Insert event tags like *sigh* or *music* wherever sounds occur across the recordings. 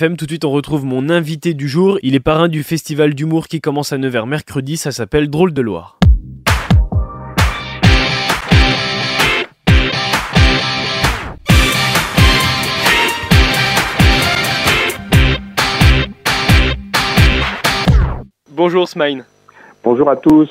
FM, tout de suite on retrouve mon invité du jour. Il est parrain du festival d'humour qui commence à Nevers mercredi, ça s'appelle Drôle de Loire. Bonjour Smine. Bonjour à tous.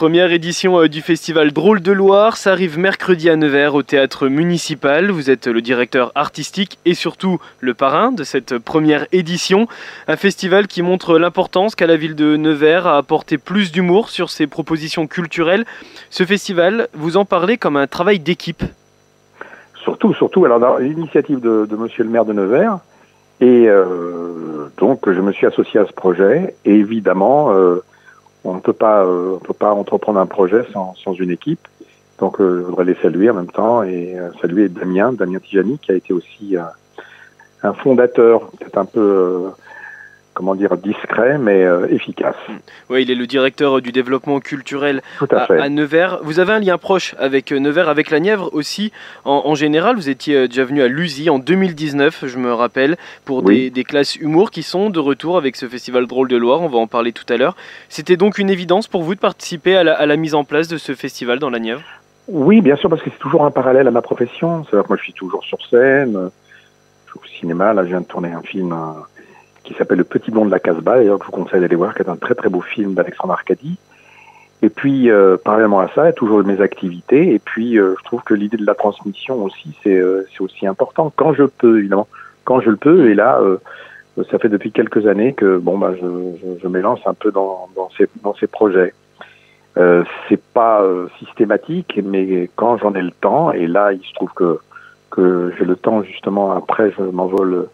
Première édition euh, du festival Drôle de Loire, ça arrive mercredi à Nevers au théâtre municipal. Vous êtes le directeur artistique et surtout le parrain de cette première édition. Un festival qui montre l'importance qu'a la ville de Nevers à apporter plus d'humour sur ses propositions culturelles. Ce festival, vous en parlez comme un travail d'équipe. Surtout, surtout, alors l'initiative de, monsieur le maire de Nevers, et euh, donc je me suis associé à ce projet, et évidemment, euh, on ne peut pas, euh, on peut pas entreprendre un projet sans, sans une équipe. Donc, euh, je voudrais les saluer en même temps et euh, saluer Damien, Damien Tijani, qui a été aussi un fondateur, peut-être un peu comment dire, discret mais euh, efficace. Oui, il est le directeur du développement culturel à, Nevers. Vous avez un lien proche avec euh, Nevers, avec la Nièvre aussi. En, général, vous étiez euh, déjà venu à Lusy en 2019, je me rappelle, pour des, classes humour qui sont de retour avec ce festival Drôle de Loire. On va en parler tout à l'heure. C'était donc une évidence pour vous de participer à la, mise en place de ce festival dans la Nièvre? Oui, bien sûr, parce que c'est toujours un parallèle à ma profession. C'est-à-dire que moi, je suis toujours sur scène. Je suis au cinéma. Là, je viens de tourner un film qui s'appelle Le Petit Blond de la Casbah, d'ailleurs que je vous conseille d'aller voir, qui est un très très beau film d'Alexandre Arcadie. Et puis, euh, parallèlement à ça, toujours mes activités. Et puis, euh, je trouve que l'idée de la transmission aussi, c'est euh, aussi important. Quand je peux, évidemment, quand je le peux. Et là, euh, ça fait depuis quelques années que bon, bah, je, je, m'élance un peu dans, dans, ces, dans ces projets. Euh, c'est pas systématique, mais quand j'en ai le temps, et là, il se trouve que que j'ai le temps justement. Après, je m'envole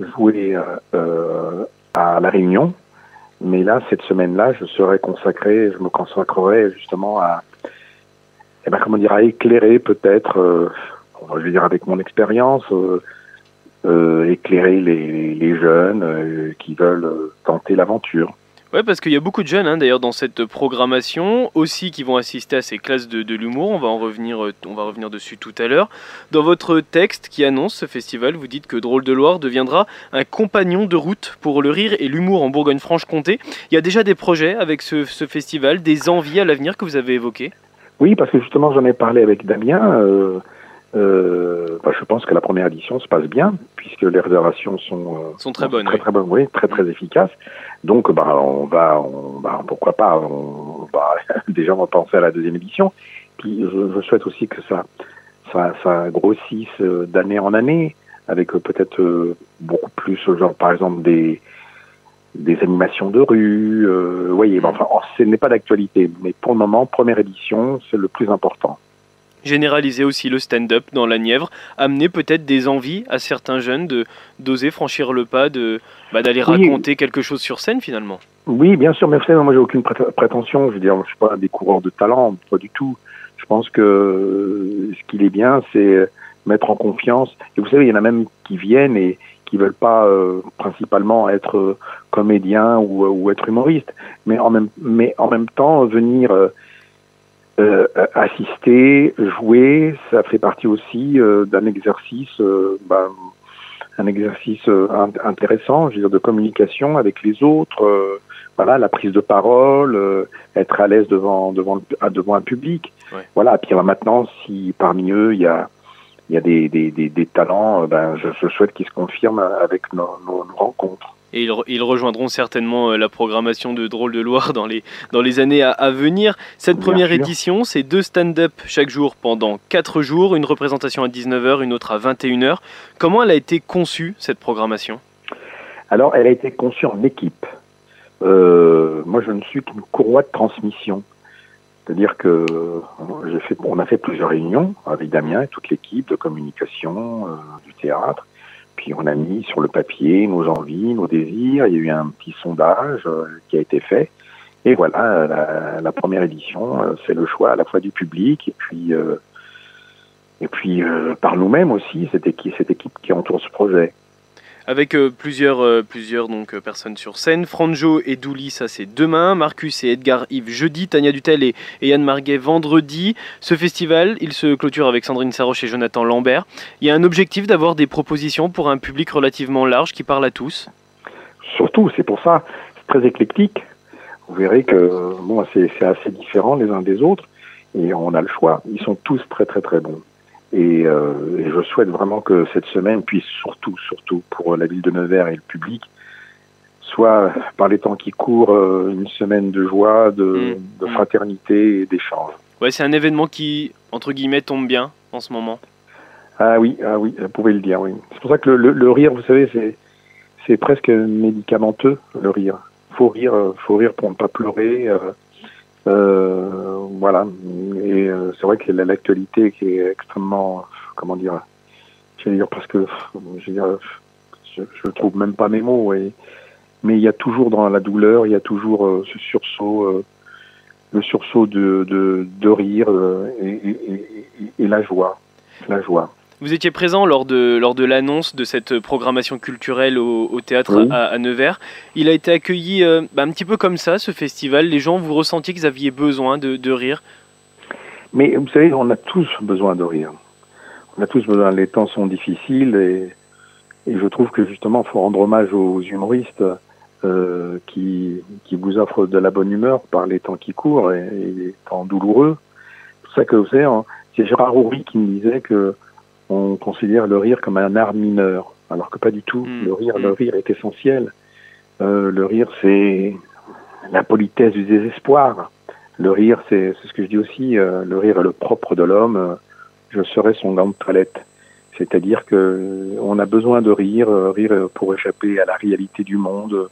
jouer euh, euh, à La Réunion. Mais là, cette semaine-là, je serai consacré, je me consacrerai justement à, eh ben, comment dire, à éclairer peut-être, euh, je vais dire avec mon expérience, euh, éclairer les, les jeunes qui veulent tenter l'aventure. Ouais, parce qu'il y a beaucoup de jeunes hein, d'ailleurs dans cette programmation aussi qui vont assister à ces classes de, l'humour. On va en revenir, euh, on va revenir dessus tout à l'heure. Dans votre texte qui annonce ce festival, vous dites que Drôle de Loire deviendra un compagnon de route pour le rire et l'humour en Bourgogne-Franche-Comté. Il y a déjà des projets avec ce, ce festival, des envies à l'avenir que vous avez évoquées? Oui, parce que justement j'en ai parlé avec Damien. Euh, euh, bah, je pense que la première édition se passe bien puisque les réservations sont, euh, sont très bonnes, très, très bonnes, oui, très très efficaces. Donc, bah, on va, on, bah, pourquoi pas, on, bah, *laughs* déjà on va penser à la deuxième édition. Puis je, je souhaite aussi que ça, ça, ça grossisse euh, d'année en année avec euh, peut-être beaucoup plus, genre par exemple des des animations de rue, euh, voyez, enfin, ce n'est pas d'actualité, mais pour le moment, première édition, c'est le plus important généraliser aussi le stand-up dans la Nièvre, amener peut-être des envies à certains jeunes de d'oser franchir le pas, de bah, d'aller raconter quelque chose sur scène finalement. Oui, bien sûr, mais vous savez, moi j'ai aucune prétention, je veux dire, je suis pas des coureurs de talent, pas du tout. Je pense que euh, ce qu'il est bien, c'est mettre en confiance. Et vous savez, il y en a même qui viennent et qui veulent pas euh, principalement être euh, comédien ou, ou, être humoriste, mais en même mais en même temps venir euh, assister, jouer, ça fait partie aussi euh, d'un exercice, euh, ben, un exercice intéressant, je veux dire, de communication avec les autres. voilà, la prise de parole, être à l'aise devant devant devant un public. Voilà. Puis maintenant, si parmi eux il y a il y a des, des, des, des talents, ben, je, je souhaite qu'ils se confirment avec nos, nos, nos rencontres et ils, rejoindront certainement euh, la programmation de Drôle de Loire dans les, dans les années à, venir. Cette première édition, c'est deux stand-up chaque jour pendant 4 jours, une représentation à 19h, une autre à 21h. Comment elle a été conçue, cette programmation? Alors, elle a été conçue en équipe. Euh, moi, je ne suis qu'une courroie de transmission. C'est-à-dire que fait, on a fait plusieurs réunions avec Damien et toute l'équipe de communication euh, du théâtre. Puis on a mis sur le papier nos envies, nos désirs. Il y a eu un petit sondage euh, qui a été fait. Et voilà, la, première édition, euh, c'est le choix à la fois du public et puis euh, et puis par nous-mêmes aussi, cette équipe qui entoure ce projet. Avec euh, plusieurs, euh, plusieurs donc, euh, personnes sur scène. Franjo et Douli, ça c'est demain. Marcus et Edgar Yves jeudi. Tania Dutel et, Yann Marguet vendredi. Ce festival, il se clôture avec Sandrine Saroche et Jonathan Lambert. Il y a un objectif d'avoir des propositions pour un public relativement large qui parle à tous. Surtout, c'est pour ça, c'est très éclectique. Vous verrez que bon, c'est assez différent les uns des autres et on a le choix. Ils sont tous très très très bons. Euh, et, je souhaite vraiment que cette semaine puisse surtout, surtout pour la ville de Nevers et le public, soit par les temps qui courent euh, une semaine de joie, de, mmh. Mmh. fraternité et d'échange. Ouais, c'est un événement qui, entre guillemets, tombe bien en ce moment. Ah oui, ah oui, vous pouvez le dire, oui. C'est pour ça que le, rire, vous savez, c'est, c'est presque médicamenteux, le rire. Faut rire, faut rire pour ne pas pleurer. Euh, euh, voilà. Et euh, c'est vrai que l'actualité qui est extrêmement, comment dire, je dire parce que, je, dire, je, trouve même pas mes mots. Et, mais il y a toujours dans la douleur, il y a toujours euh, ce sursaut, le sursaut de, de, de rire et, et, et, la joie, la joie. Vous étiez présent lors de, lors de l'annonce de cette programmation culturelle au, théâtre à, Nevers. Il a été accueilli euh, bah, un petit peu comme ça, ce festival. Les gens, vous ressentiez qu'ils avaient besoin de, rire? Mais vous savez, on a tous besoin de rire. On a tous besoin. Les temps sont difficiles et, et je trouve que justement, il faut rendre hommage aux humoristes euh, qui, qui vous offrent de la bonne humeur par les temps qui courent et, les temps douloureux. C'est pour ça que vous savez, hein, c'est Gérard Houry qui me disait que on considère le rire comme un art mineur, alors que pas du tout. Hmm. Le rire, le hmm. rire est essentiel. Euh, le rire, c'est la politesse du désespoir. Le rire, c'est ce que je dis aussi. Euh, le rire est le propre de l'homme. je serai son gant de toilette. C'est-à-dire que on a besoin de rire, euh, rire pour échapper à la réalité du monde.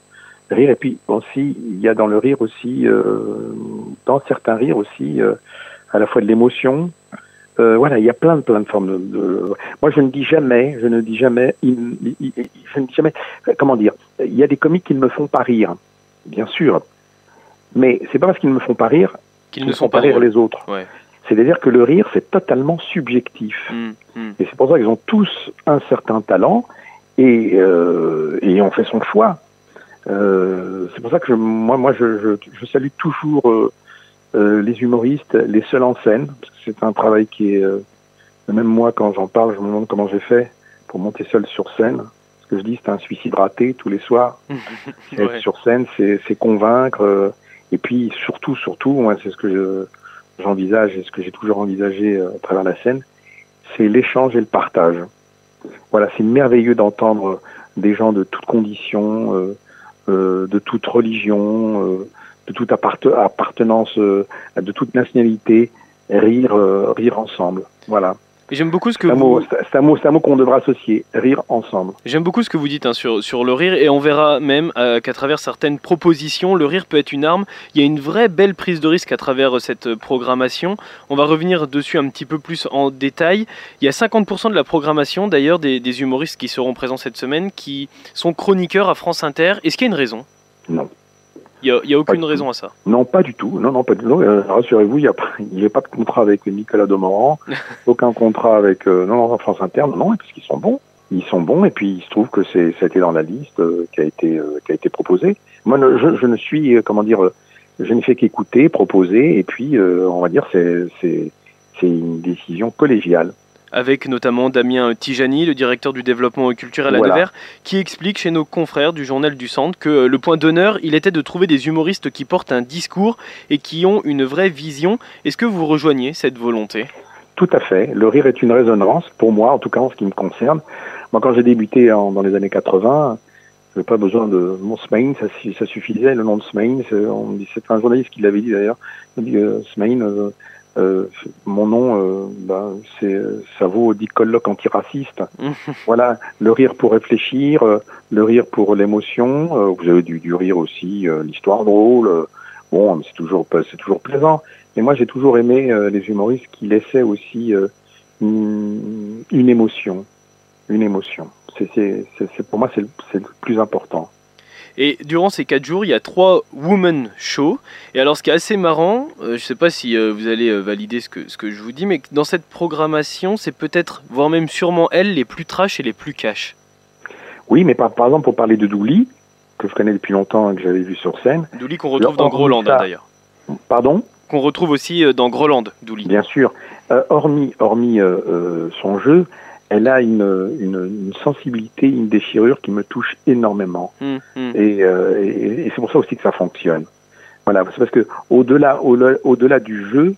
Rire et puis aussi, il y a dans le rire aussi, dans certains rires aussi, à la fois de l'émotion, euh, voilà, il y a plein de plein de formes de, Moi, je ne dis jamais, je ne dis jamais, je ne dis jamais. Comment dire Il y a des comiques qui ne me font pas rire, bien sûr, mais c'est pas parce qu'ils ne me font pas rire qu'ils ne font pas rire les autres. C'est-à-dire que le rire, c'est totalement subjectif. Hum, hum. Et c'est pour ça qu'ils ont tous un certain talent et, euh, et on fait son choix. Euh, c'est pour ça que moi, moi, je, je, je salue toujours euh, euh, les humoristes, les seuls en scène, parce que c'est un travail qui est... Euh, même moi, quand j'en parle, je me demande comment j'ai fait pour monter seul sur scène. Ce que je dis, c'est un suicide raté tous les soirs. *laughs* Être sur scène, c'est convaincre. Euh, et puis, surtout, surtout, moi, c'est ce que j'envisage et ce que j'ai toujours envisagé à travers la scène, c'est l'échange et le partage. Voilà, c'est merveilleux d'entendre des gens de toutes conditions, de toute religion, de toute appartenance, euh, de toute nationalité, rire, euh, rire ensemble. Voilà. J'aime beaucoup ce que c'est vous... Un mot, mot qu'on devra associer, rire ensemble. J'aime beaucoup ce que vous dites hein, sur, sur le rire et on verra même euh, qu'à travers certaines propositions, le rire peut être une arme. Il y a une vraie belle prise de risque à travers cette programmation. On va revenir dessus un petit peu plus en détail. Il y a 50% de la programmation d'ailleurs des, des humoristes qui seront présents cette semaine qui sont chroniqueurs à France Inter. Est-ce qu'il y a une raison? Non. Il n'y a, aucune raison à ça Non, pas du tout. Non, non, pas du tout. Euh, rassurez-vous, il n'y a, pas, a pas de contrat avec Nicolas Demorand, *laughs* aucun contrat avec euh, non, France Interne, non, parce qu'ils sont bons. Ils sont bons et puis il se trouve que c'est ça a été dans la liste euh, qui a été qui a été proposée. Moi, je, je ne suis comment dire, je n'ai fait qu'écouter, proposer et puis on va dire c'est c'est c'est une décision collégiale avec notamment Damien Tijani, le directeur du développement culturel à Nevers, qui explique chez nos confrères du journal du Centre que le point d'honneur, il était de trouver des humoristes qui portent un discours et qui ont une vraie vision. Est-ce que vous rejoignez cette volonté? Tout à fait. Le rire est une résonance, pour moi, en tout cas en ce qui me concerne. Moi, quand j'ai débuté dans les années 80, je n'avais pas besoin de mon Smain, ça, ça, suffisait, le nom de Smain. C'est un journaliste qui l'avait dit d'ailleurs. Il dit euh, Smain, euh, euh, mon nom, euh, ben, c'est, ça vaut dit colloque antiraciste. *laughs* voilà, le rire pour réfléchir, euh, le rire pour l'émotion. vous avez du, du rire aussi, l'histoire drôle. bon, c'est toujours, c'est toujours plaisant. Mais moi, j'ai toujours aimé les humoristes qui laissaient aussi une, une, émotion, une émotion. C'est, c'est, c'est, pour moi, c'est c'est le plus important. Et durant ces 4 jours, il y a trois women shows. Et alors, ce qui est assez marrant, euh, je ne sais pas si euh, vous allez euh, valider ce que, ce que je vous dis, mais dans cette programmation, c'est peut-être, voire même sûrement elles, les plus trash et les plus cash. Oui, mais par, par exemple, pour parler de Douli, que je connais depuis longtemps et que j'avais vu sur scène. Douli qu'on retrouve dans Groland d'ailleurs. Pardon? Qu'on retrouve aussi dans Groland, Douli. Bien sûr. Hormis hormis son jeu, elle a une, une, sensibilité, une déchirure qui me touche énormément. Hum, hum. Et, et, c'est pour ça aussi que ça fonctionne. Voilà, c'est parce que au-delà au-delà du jeu,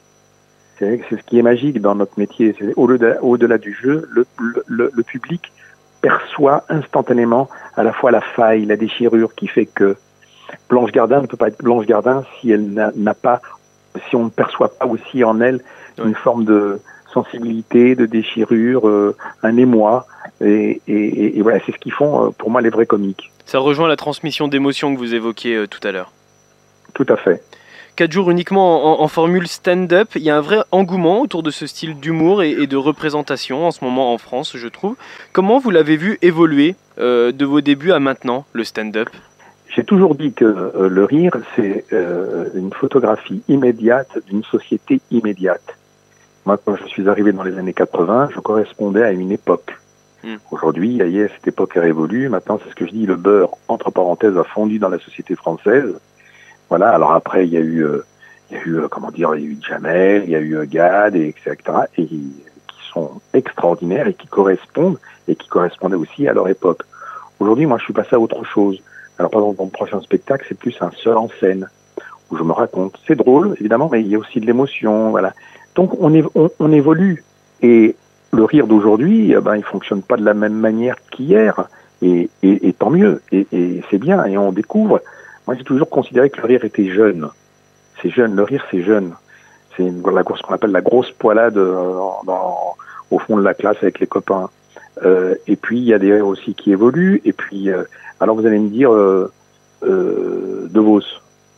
c'est ce qui est magique dans notre métier. Au-delà au -delà du jeu, le, le, le public perçoit instantanément à la fois la faille, la déchirure qui fait que Blanche Gardin ne peut pas être Blanche Gardin si elle n'a pas, si on ne perçoit pas aussi en elle une forme de sensibilité, de déchirure, euh, un émoi. Et, et, et voilà, c'est ce qu'ils font euh, pour moi les vrais comiques. Ça rejoint la transmission d'émotions que vous évoquiez euh, tout à l'heure. Tout à fait. 4 jours uniquement en, formule stand-up. Il y a un vrai engouement autour de ce style d'humour et, de représentation en ce moment en France, je trouve. Comment vous l'avez vu évoluer euh, de vos débuts à maintenant, le stand-up? J'ai toujours dit que euh, le rire, c'est euh, une photographie immédiate d'une société immédiate. Moi, quand je suis arrivé dans les années 80, je correspondais à une époque. Hmm. Aujourd'hui, cette époque est révolue. Maintenant, c'est ce que je dis, le beurre, entre parenthèses, a fondu dans la société française. Voilà. Alors après, il y a eu, euh, il y a eu, euh, comment dire, il y a eu Jamel, il y a eu Gad, et etc. Et qui sont extraordinaires et qui correspondent et qui correspondaient aussi à leur époque. Aujourd'hui, moi, je suis passé à autre chose. Alors, par exemple, mon prochain spectacle, c'est plus un seul en scène où je me raconte. C'est drôle, évidemment, mais il y a aussi de l'émotion, voilà. Donc, on, on, on, évolue. Et le rire d'aujourd'hui, eh ben, il fonctionne pas de la même manière qu'hier. Et, et, tant mieux. Et, c'est bien. Et on découvre moi, j'ai toujours considéré que le rire était jeune. C'est jeune, le rire, c'est jeune. C'est ce qu'on appelle la grosse poilade euh, dans, au fond de la classe avec les copains. Euh, et puis, il y a des rires aussi qui évoluent. Et puis, euh, alors vous allez me dire, euh De Vos.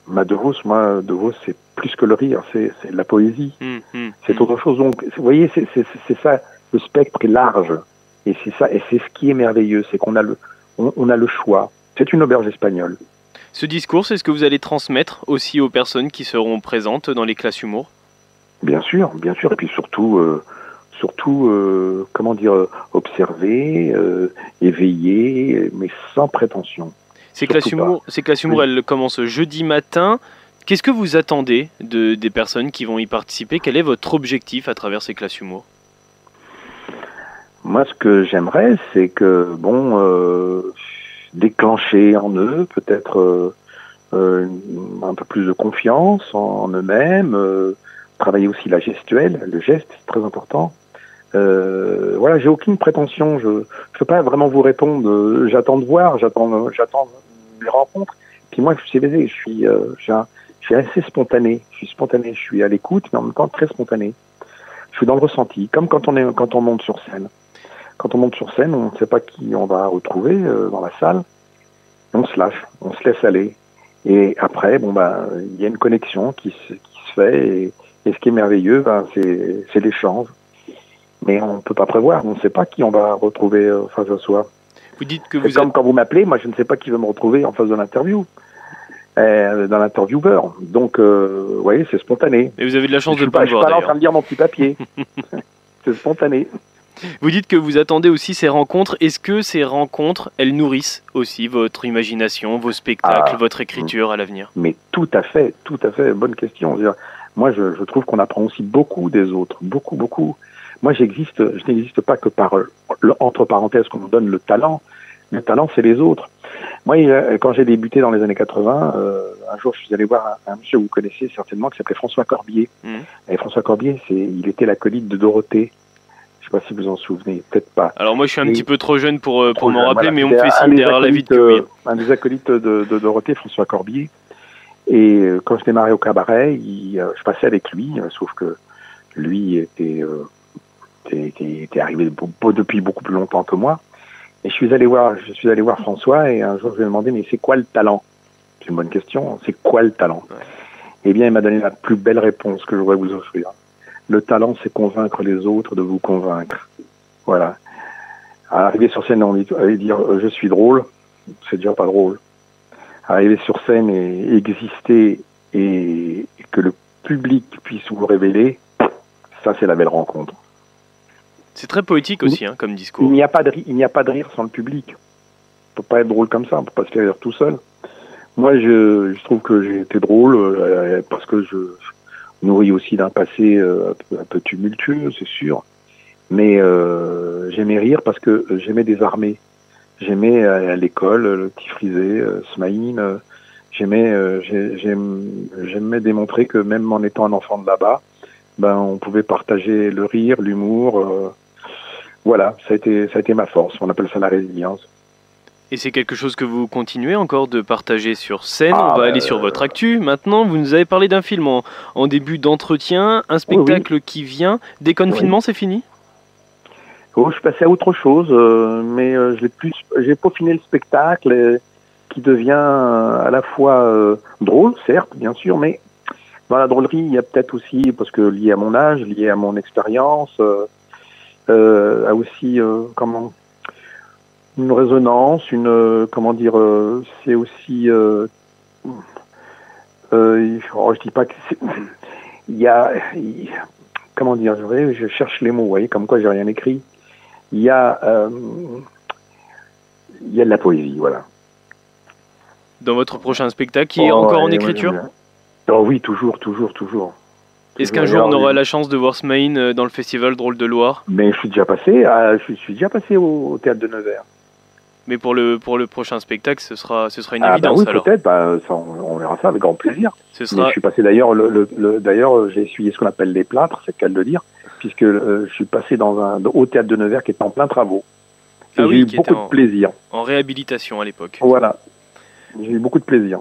Ma De Vos, moi, De Vos, c'est plus que le rire, c'est de la poésie. Hum, hum, c'est hum. autre chose. Donc, vous voyez, c'est ça, le spectre est large. Et c'est ça, et c'est ce qui est merveilleux, c'est qu'on a le, on, on a le choix. C'est une auberge espagnole. Ce discours, c'est ce que vous allez transmettre aussi aux personnes qui seront présentes dans les classes humour? Bien sûr, bien sûr, et puis surtout, euh, surtout, euh, comment dire, observer, euh, éveiller, mais sans prétention. Ces classes, humour, ces classes humour, elles commencent jeudi matin. Qu'est-ce que vous attendez de, des personnes qui vont y participer? Quel est votre objectif à travers ces classes humour? Moi, ce que j'aimerais, c'est que, bon, déclencher en eux peut-être euh, euh, un peu plus de confiance en, eux-mêmes, euh, travailler aussi la gestuelle, le geste, c'est très important. Euh, voilà, j'ai aucune prétention, je ne peux pas vraiment vous répondre. J'attends de voir, j'attends, j'attends les rencontres. Puis moi, je suis je suis, je suis assez spontané. Je suis spontané, je suis à l'écoute, mais en même temps très spontané. Je suis dans le ressenti, comme quand on est, quand on monte sur scène. Quand on monte sur scène, on ne sait pas qui on va retrouver euh, dans la salle. On se lâche, on se laisse aller. Et après, bon bah, il y a une connexion qui se, qui se fait. Et, ce qui est merveilleux, ben, c'est l'échange. Mais on ne peut pas prévoir. On ne sait pas qui on va retrouver euh, face à soi. Vous dites que vous comme quand vous m'appelez, moi je ne sais pas qui va me retrouver en face de l'interview. Euh, dans l'intervieweur. Donc, euh, vous voyez, c'est spontané. Et vous avez de la chance de ne pas, Je suis pas là en train de lire mon petit papier. *laughs* *laughs* c'est spontané. Vous dites que vous attendez aussi ces rencontres. Est-ce que ces rencontres, elles nourrissent aussi votre imagination, vos spectacles, ah. votre écriture à l'avenir? Mais tout à fait, tout à fait. Bonne question. Moi, je, trouve qu'on apprend aussi beaucoup des autres, beaucoup, beaucoup. Moi, j'existe, je n'existe pas que par entre parenthèses qu'on nous donne le talent. Le talent, c'est les autres. Moi, quand j'ai débuté dans les années 80, euh, un jour, je suis allé voir un, monsieur que vous connaissez certainement qui s'appelait François Corbier. Mmh. Et François Corbier, c'est, il était l'acolyte de Dorothée. Je sais pas si vous en souvenez, peut-être pas. Alors moi je suis un petit peu trop jeune pour, euh, pour m'en rappeler, mais on me fait signe derrière la vie de. Euh, un des acolytes de, de, Dorothée, François Corbier. Et euh, quand je démarrais au cabaret, il, je passais avec lui, sauf que lui était, était, était, arrivé depuis beaucoup plus longtemps que moi. Et je suis allé voir, je suis allé voir François et un jour je lui ai demandé mais c'est quoi le talent? C'est une bonne question. C'est quoi le talent? Eh bien, il m'a donné la plus belle réponse que je voudrais vous offrir. Le talent, c'est convaincre les autres de vous convaincre. Voilà. Arriver sur scène et dire euh, je suis drôle, c'est déjà pas drôle. Arriver sur scène et exister et que le public puisse vous révéler, ça c'est la belle rencontre. C'est très poétique aussi, hein, comme discours. Il n'y a pas de il n'y a pas de rire sans le public. peut pas être drôle comme ça, on peut pas se faire rire tout seul. Moi, je, je trouve que j'ai été drôle euh, parce que je nourris aussi d'un passé euh, un peu tumultueux, c'est sûr. Mais euh, j'aimais rire parce que j'aimais des armées. J'aimais à, l'école le petit frisé, Smaïn. j'aimais, j'aimais démontrer que même en étant un enfant de là-bas, ben on pouvait partager le rire, l'humour. Voilà, ça a été, ça a été ma force. On appelle ça la résilience. Et c'est quelque chose que vous continuez encore de partager sur scène. Ah, on va aller sur votre actu. Maintenant, vous nous avez parlé d'un film en, début d'entretien, un spectacle qui vient. Déconfinement, c'est fini? Oh, Je suis passé à autre chose, euh, mais euh, j'ai plus, j'ai peaufiné le spectacle qui devient euh, à la fois drôle, certes, bien sûr, mais dans la drôlerie, il y a peut-être aussi, parce que lié à mon âge, lié à mon expérience, à aussi comment une résonance, une euh, comment dire, euh, c'est aussi, euh, euh, oh, je dis pas que il y a, comment dire, je, je cherche les mots, vous voyez, comme quoi j'ai rien écrit. Il y a, il y a de la poésie, voilà. Dans votre prochain spectacle, qui est oh, encore en écriture? oh, Oui, toujours, toujours, toujours. Est-ce qu'un jour on aura la chance de voir Smaïn dans le festival Drôle de Loire? Mais je suis déjà passé, je suis déjà passé au, au théâtre de Nevers. Mais pour le, pour le prochain spectacle, ce sera, ce sera une ah, évidence. Bah oui, peut-être, bah, on, verra ça avec grand plaisir. Ce sera... je suis passé d'ailleurs, le, le, d'ailleurs, j'ai essuyé ce qu'on appelle les plâtres, c'est le cas de le dire, puisque euh, je suis passé dans un au théâtre de Nevers qui est en plein travaux. Ah j'ai eu beaucoup de plaisir. En réhabilitation à l'époque. Voilà. J'ai eu beaucoup de plaisir.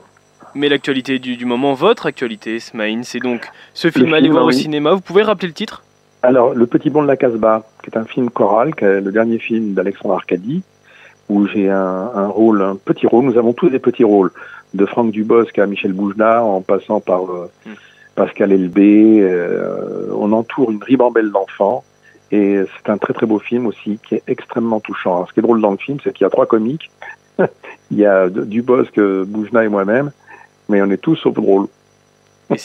Mais l'actualité du, du, moment, votre actualité, Smaïn, c'est donc ce film, Allez voir au cinéma. Vous pouvez rappeler le titre? Alors, Le Petit Bon de la Casbah, qui est un film choral, qui est le dernier film d'Alexandre Arcadie, où j'ai un, un, rôle, un petit rôle. Nous avons tous des petits rôles, de Franck Dubosc à Michel Boujna, en passant par euh, hmm. Pascal Elbé. Euh, on entoure une ribambelle d'enfants. Et c'est un très très beau film aussi, qui est extrêmement touchant. Alors, ce qui est drôle dans le film, c'est qu'il y a trois comiques. *laughs* Il y a Dubosc, Boujna et moi-même, mais on est tous sauf drôles. *laughs*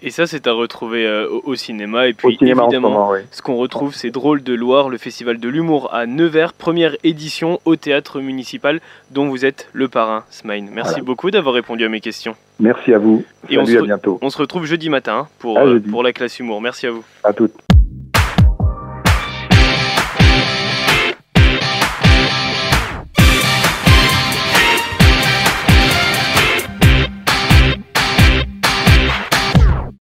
Et ça, c'est à retrouver euh, au, cinéma. Et puis, évidemment, ce, qu'on retrouve, c'est Drôle de Loire, le festival de l'humour à Nevers, première édition au théâtre municipal, dont vous êtes le parrain, Smine. Merci beaucoup d'avoir répondu à mes questions. Merci à vous. Et on se à bientôt. On se retrouve jeudi matin pour, euh, pour la classe humour. Merci à vous. À toutes.